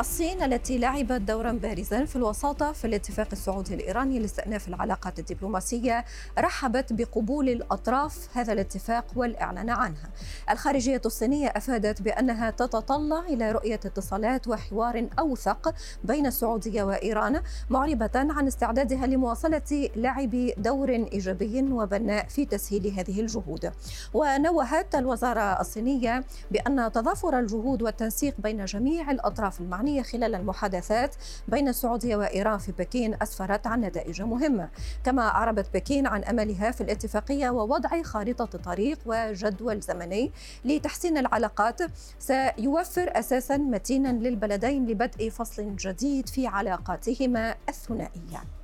الصين التي لعبت دورا بارزا في الوساطة في الاتفاق السعودي الإيراني لاستئناف العلاقات الدبلوماسية رحبت بقبول الأطراف هذا الاتفاق والإعلان عنها. الخارجية الصينية أفادت بأنها تتطلع إلى رؤية اتصالات وحوار أوثق بين السعودية وإيران معربة عن استعدادها لمواصلة لعب دور إيجابي وبناء في تسهيل هذه الجهود. ونوهت الوزارة الصينية بأن تضافر الجهود والتنسيق بين جميع الأطراف المعنية الإيرانية خلال المحادثات بين السعودية وإيران في بكين أسفرت عن نتائج مهمة. كما أعربت بكين عن أملها في الاتفاقية ووضع خارطة طريق وجدول زمني لتحسين العلاقات سيوفر أساسا متينا للبلدين لبدء فصل جديد في علاقاتهما الثنائية.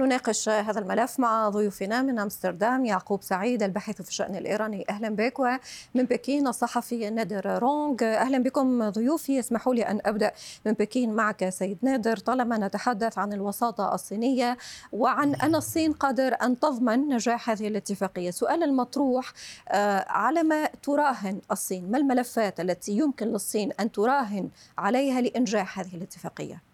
نناقش هذا الملف مع ضيوفنا من أمستردام يعقوب سعيد الباحث في الشأن الإيراني. أهلا بك ومن بكين الصحفي نادر رونغ. أهلا بكم ضيوفي اسمحوا لي أن أبدأ من بكين معك. سيد نادر طالما نتحدث عن الوساطة الصينية وعن أن الصين قادر أن تضمن نجاح هذه الاتفاقية. سؤال المطروح آه، على ما تراهن الصين؟ ما الملفات التي يمكن للصين أن تراهن عليها لإنجاح هذه الاتفاقية؟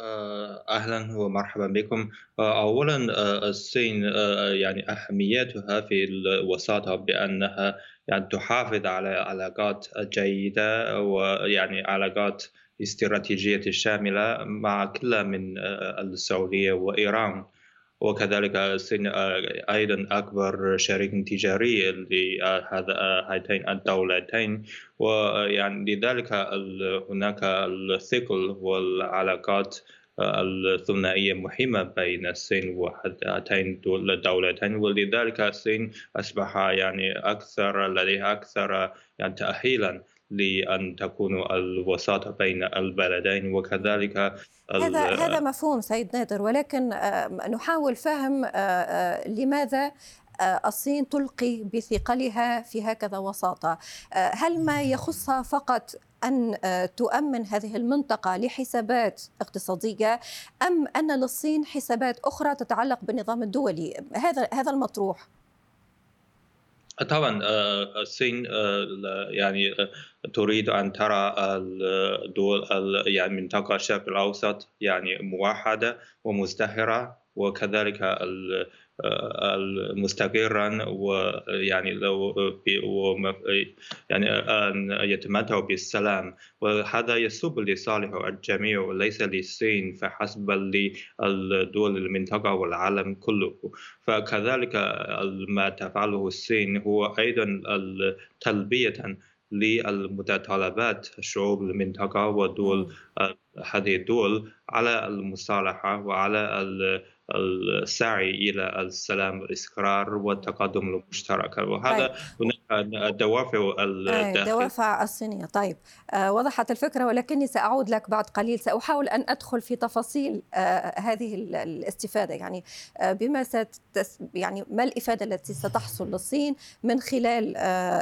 آه، أهلا ومرحبا بكم. آه، أولا آه، الصين يعني أهميتها في الوساطة بأنها يعني تحافظ على علاقات جيدة ويعني علاقات استراتيجية شاملة مع كل من السعودية وإيران. وكذلك الصين أيضا أكبر شريك تجاري لهاتين الدولتين. ويعني لذلك هناك الثقل والعلاقات الثنائية مهمة بين الصين وهاتين الدولتين. ولذلك الصين أصبح يعني أكثر لديها أكثر يعني تأهيلا لأن تكون الوساطة بين البلدين وكذلك هذا هذا مفهوم سيد نادر ولكن نحاول فهم لماذا الصين تلقي بثقلها في هكذا وساطة. هل ما يخصها فقط أن تؤمن هذه المنطقة لحسابات اقتصادية أم أن للصين حسابات أخرى تتعلق بالنظام الدولي؟ هذا هذا المطروح. طبعا آه، الصين آه، يعني آه، تريد أن ترى الدول يعني منطقة الشرق الأوسط يعني موحدة ومزدهره وكذلك مستقرا ويعني لو يعني أن يتمتع بالسلام. وهذا يصب لصالح الجميع وليس للصين فحسب للدول المنطقة والعالم كله. فكذلك ما تفعله الصين هو أيضا تلبيه للمتطلبات الشعوب المنطقة ودول هذه الدول على المصالحة وعلى السعي إلى السلام والاستقرار والتقدم المشترك. وهذا طيب. هناك دوافع الدوافع الصينية. طيب آه وضحت الفكرة ولكني سأعود لك بعد قليل. سأحاول أن أدخل في تفاصيل آه هذه الاستفادة. يعني آه بما ستس يعني ما الإفادة التي ستحصل للصين من خلال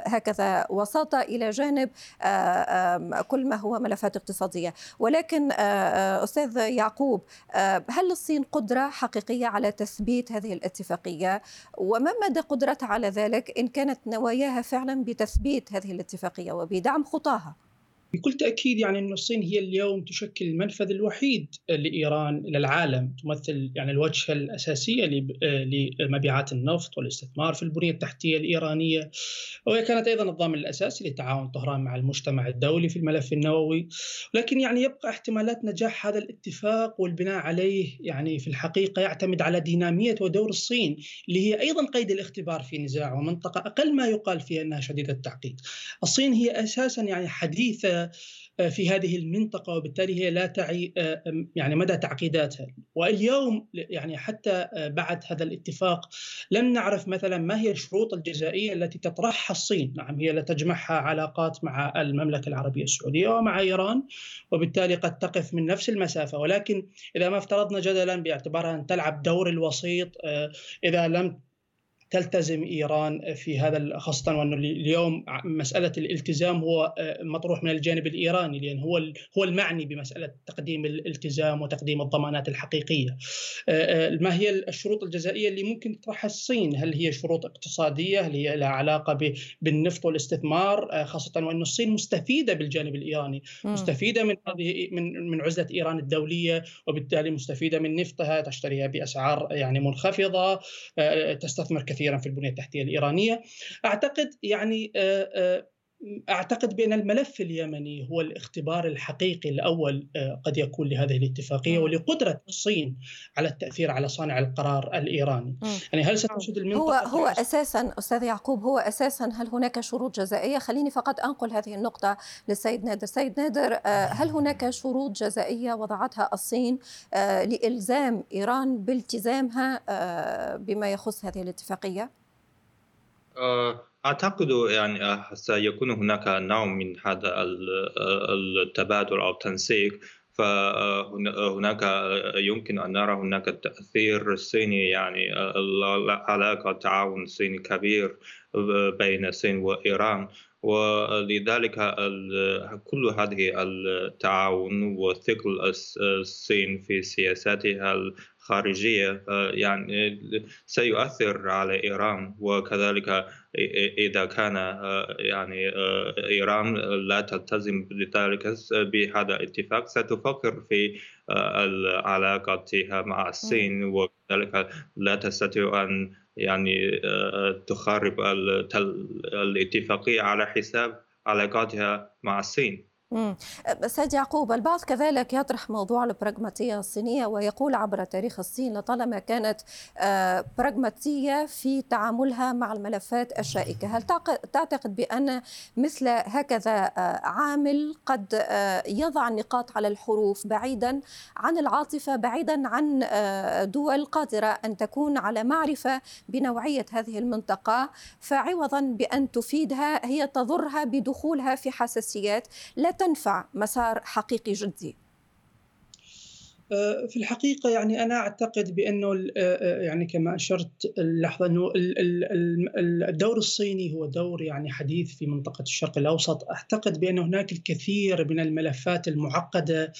هكذا وساطة إلى جانب كل ما هو ملفات اقتصادية. ولكن أستاذ يعقوب هل للصين قدرة حقيقية؟ حقيقية على تثبيت هذه الاتفاقية وما مدى قدرتها على ذلك إن كانت نواياها فعلا بتثبيت هذه الاتفاقية وبدعم خطاها؟ بكل تأكيد يعني ان الصين هي اليوم تشكل المنفذ الوحيد لإيران إلى العالم، تمثل يعني الوجهة الأساسية لمبيعات النفط والاستثمار في البنية التحتية الإيرانية، وهي كانت أيضا الضامن الأساسي لتعاون طهران مع المجتمع الدولي في الملف النووي، ولكن يعني يبقى احتمالات نجاح هذا الاتفاق والبناء عليه يعني في الحقيقة يعتمد على دينامية ودور الصين اللي هي أيضا قيد الاختبار في نزاع ومنطقة أقل ما يقال فيها إنها شديدة التعقيد. الصين هي أساسا يعني حديثة في هذه المنطقة وبالتالي هي لا تعي آه، يعني مدى تعقيداتها. واليوم يعني حتى آه، بعد هذا الاتفاق لم نعرف مثلا ما هي الشروط الجزائية التي تطرحها الصين. نعم هي لا تجمعها علاقات مع المملكة العربية السعودية ومع إيران وبالتالي قد تقف من نفس المسافة. ولكن إذا ما افترضنا جدلا باعتبارها أن تلعب دور الوسيط إذا لم تلتزم إيران في هذا خاصة وأنه اليوم مسألة الالتزام هو مطروح من الجانب الإيراني لأن هو هو المعني بمسألة تقديم الالتزام وتقديم الضمانات الحقيقية. ما هي الشروط الجزائية اللي ممكن تطرحها الصين؟ هل هي شروط اقتصادية؟ هل هي لها علاقة بالنفط والاستثمار خاصة وأن الصين مستفيدة بالجانب الإيراني، مستفيدة من هذه من من عزلة إيران الدولية وبالتالي مستفيدة من نفطها تشتريها بأسعار يعني منخفضة تستثمر كثيرا في البنية التحتية الإيرانية. أعتقد يعني أعتقد بأن الملف اليمني هو الاختبار الحقيقي الأول آه، قد يكون لهذه الاتفاقية ولقدرة الصين على التأثير على صانع القرار الإيراني. يعني هل ستشهد المنطقة هو هو أساسا أستاذ يعقوب هو أساسا هل هناك شروط جزائية؟ خليني فقط أنقل هذه النقطة للسيد نادر. سيد نادر آه، هل هناك شروط جزائية وضعتها الصين آه، لإلزام إيران بالتزامها بما يخص هذه الاتفاقية؟ أعتقد يعني سيكون هناك نوع من هذا التبادل أو التنسيق فهناك يمكن أن نرى هناك تأثير صيني يعني علاقة تعاون صيني كبير بين الصين وإيران ولذلك كل هذه التعاون وثقل الصين في سياساتها الخارجية يعني سيؤثر على إيران. وكذلك إذا كان يعني إيران لا تلتزم بذلك بهذا الاتفاق ستفكر في علاقتها مع الصين. وكذلك لا تستطيع أن يعني تخرب الاتفاقية على حساب علاقاتها مع الصين. سيد يعقوب البعض كذلك يطرح موضوع البراغماتية الصينية ويقول عبر تاريخ الصين لطالما كانت آه، براغماتية في تعاملها مع الملفات الشائكة. هل تعتقد بأن مثل هكذا آه، عامل قد يضع النقاط على الحروف بعيدا عن العاطفة بعيدا عن دول قادرة أن تكون على معرفة بنوعية هذه المنطقة فعوضا بأن تفيدها هي تضرها بدخولها في حساسيات لا تنفع مسار حقيقي جدي؟ آه، في الحقيقة يعني أنا أعتقد بأنه آه، آه، يعني كما أشرت اللحظة أنه الدور الصيني هو دور يعني حديث في منطقة الشرق الأوسط. أعتقد بأن هناك الكثير من الملفات المعقدة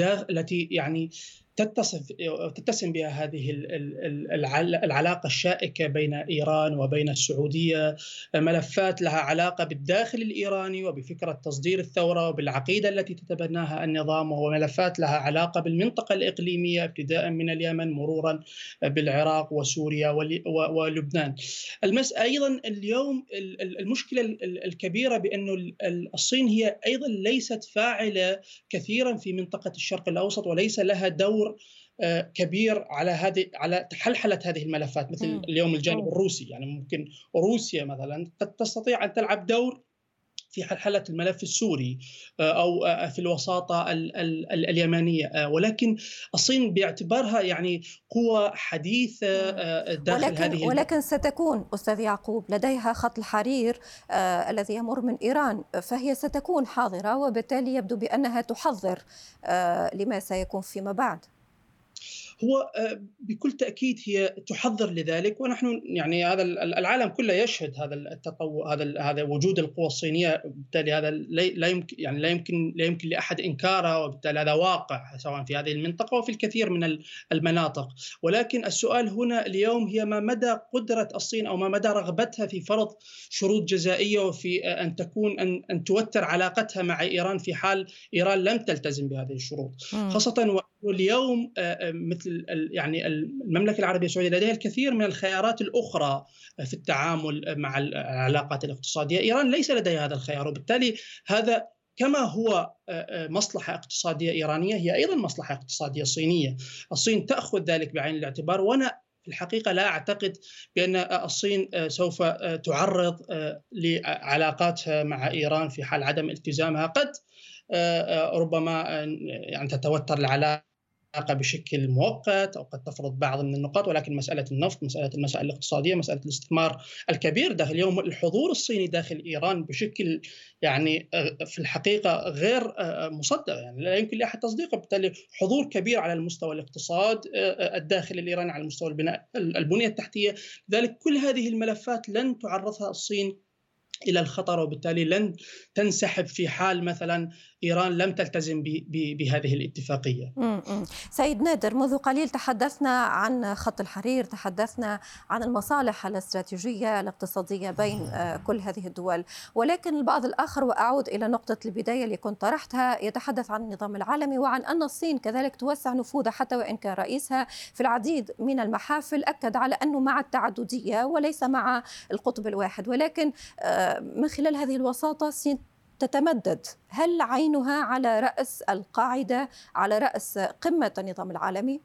التي يعني تتصف تتسم بها هذه العلاقة الشائكة بين إيران وبين السعودية ملفات لها علاقة بالداخل الإيراني وبفكرة تصدير الثورة وبالعقيدة التي تتبناها النظام وملفات لها علاقة بالمنطقة الإقليمية ابتداء من اليمن مرورا بالعراق وسوريا ولبنان. المس أيضا اليوم المشكلة الكبيرة بأنه الصين هي أيضا ليست فاعلة كثيرا في منطقة الشرق الأوسط وليس لها دور دور آه، كبير على هذه على حلحله هذه الملفات مثل م. اليوم الجانب م. الروسي يعني ممكن روسيا مثلا قد تستطيع أن تلعب دور في حلحلة الملف السوري آه، أو آه، في الوساطة اليمنية ولكن الصين باعتبارها يعني قوة حديثة داخل ولكن هذه ولكن ستكون أستاذ يعقوب لديها خط الحرير آه الذي يمر من إيران فهي ستكون حاضرة وبالتالي يبدو بأنها تحضر آه لما سيكون فيما بعد هو آه، بكل تأكيد هي تحضر لذلك ونحن يعني هذا العالم كله يشهد هذا التطور هذا هذا وجود القوى الصينية بالتالي هذا لا يمكن يعني لا يمكن لا يمكن لأحد إنكاره وبالتالي هذا واقع سواء في هذه المنطقة وفي الكثير من المناطق. ولكن السؤال هنا اليوم هي ما مدى قدرة الصين أو ما مدى رغبتها في فرض شروط جزائية وفي آه، أن تكون أن أن توتر علاقتها مع إيران في حال إيران لم تلتزم بهذه الشروط. خاصة واليوم آه، آه، مثل يعني المملكة العربية السعودية لديها الكثير من الخيارات الأخرى في التعامل مع العلاقات الاقتصادية، إيران ليس لديها هذا الخيار وبالتالي هذا كما هو آه، مصلحة اقتصادية إيرانية هي أيضا مصلحة اقتصادية صينية، الصين تأخذ ذلك بعين الاعتبار وأنا في الحقيقة لا أعتقد بأن الصين سوف تعرض لعلاقاتها مع إيران في حال عدم التزامها. قد ربما يعني تتوتر العلاقة بشكل مؤقت أو قد تفرض بعض من النقاط ولكن مسألة النفط مسألة المسائل الاقتصادية مسألة الاستثمار الكبير. داخل اليوم الحضور الصيني داخل إيران بشكل يعني آه، في الحقيقة غير آه، مصدق يعني لا يمكن لأحد تصديقه. بالتالي حضور كبير على المستوى الاقتصاد آه، الداخلي الإيراني على مستوى البناء البنية التحتية. لذلك كل هذه الملفات لن تعرضها الصين إلى الخطر وبالتالي لن تنسحب في حال مثلا إيران لم تلتزم بهذه الاتفاقية. سيد نادر منذ قليل تحدثنا عن خط الحرير، تحدثنا عن المصالح الاستراتيجية الاقتصادية بين آه، كل هذه الدول، ولكن البعض الآخر وأعود إلى نقطة البداية اللي كنت طرحتها يتحدث عن النظام العالمي وعن أن الصين كذلك توسع نفوذها حتى وإن كان رئيسها في العديد من المحافل أكد على أنه مع التعددية وليس مع القطب الواحد، ولكن آه، من خلال هذه الوساطة الصين تتمدد هل عينها على رأس القاعدة على رأس قمة النظام العالمي؟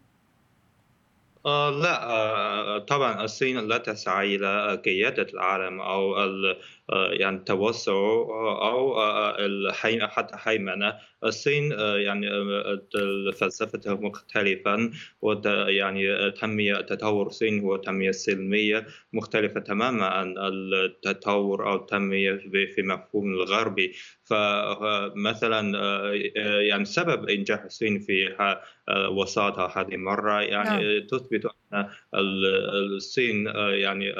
آه لا آه طبعا الصين لا تسعى إلى قيادة العالم أو يعني التوسع أو آه، آه، حتى هيمنه الصين يعني فلسفتها مختلفا يعني تنمية تطور الصين هو تنمية سلمية مختلفة تماما عن التطور أو التنمية في مفهوم الغربي فمثلا يعني سبب إنجاح الصين في وساطه هذه المرة يعني نعم. تثبت أن الصين يعني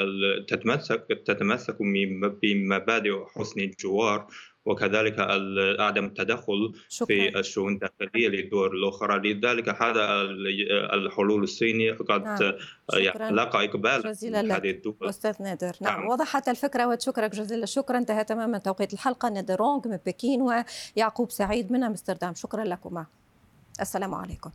تتمسك تتمسك مبادئ حسن الجوار وكذلك عدم التدخل شكرا. في الشؤون الداخلية للدول الأخرى. لذلك هذا الحلول الصيني قد نعم. لقى إقبال هذه الدول. أستاذ نادر. نعم. نعم. وضحت الفكرة وشكرك جزيلا. شكرا. انتهى تماما توقيت الحلقة. نادر رونغ من بكين ويعقوب سعيد من أمستردام. شكرا لكما. السلام عليكم.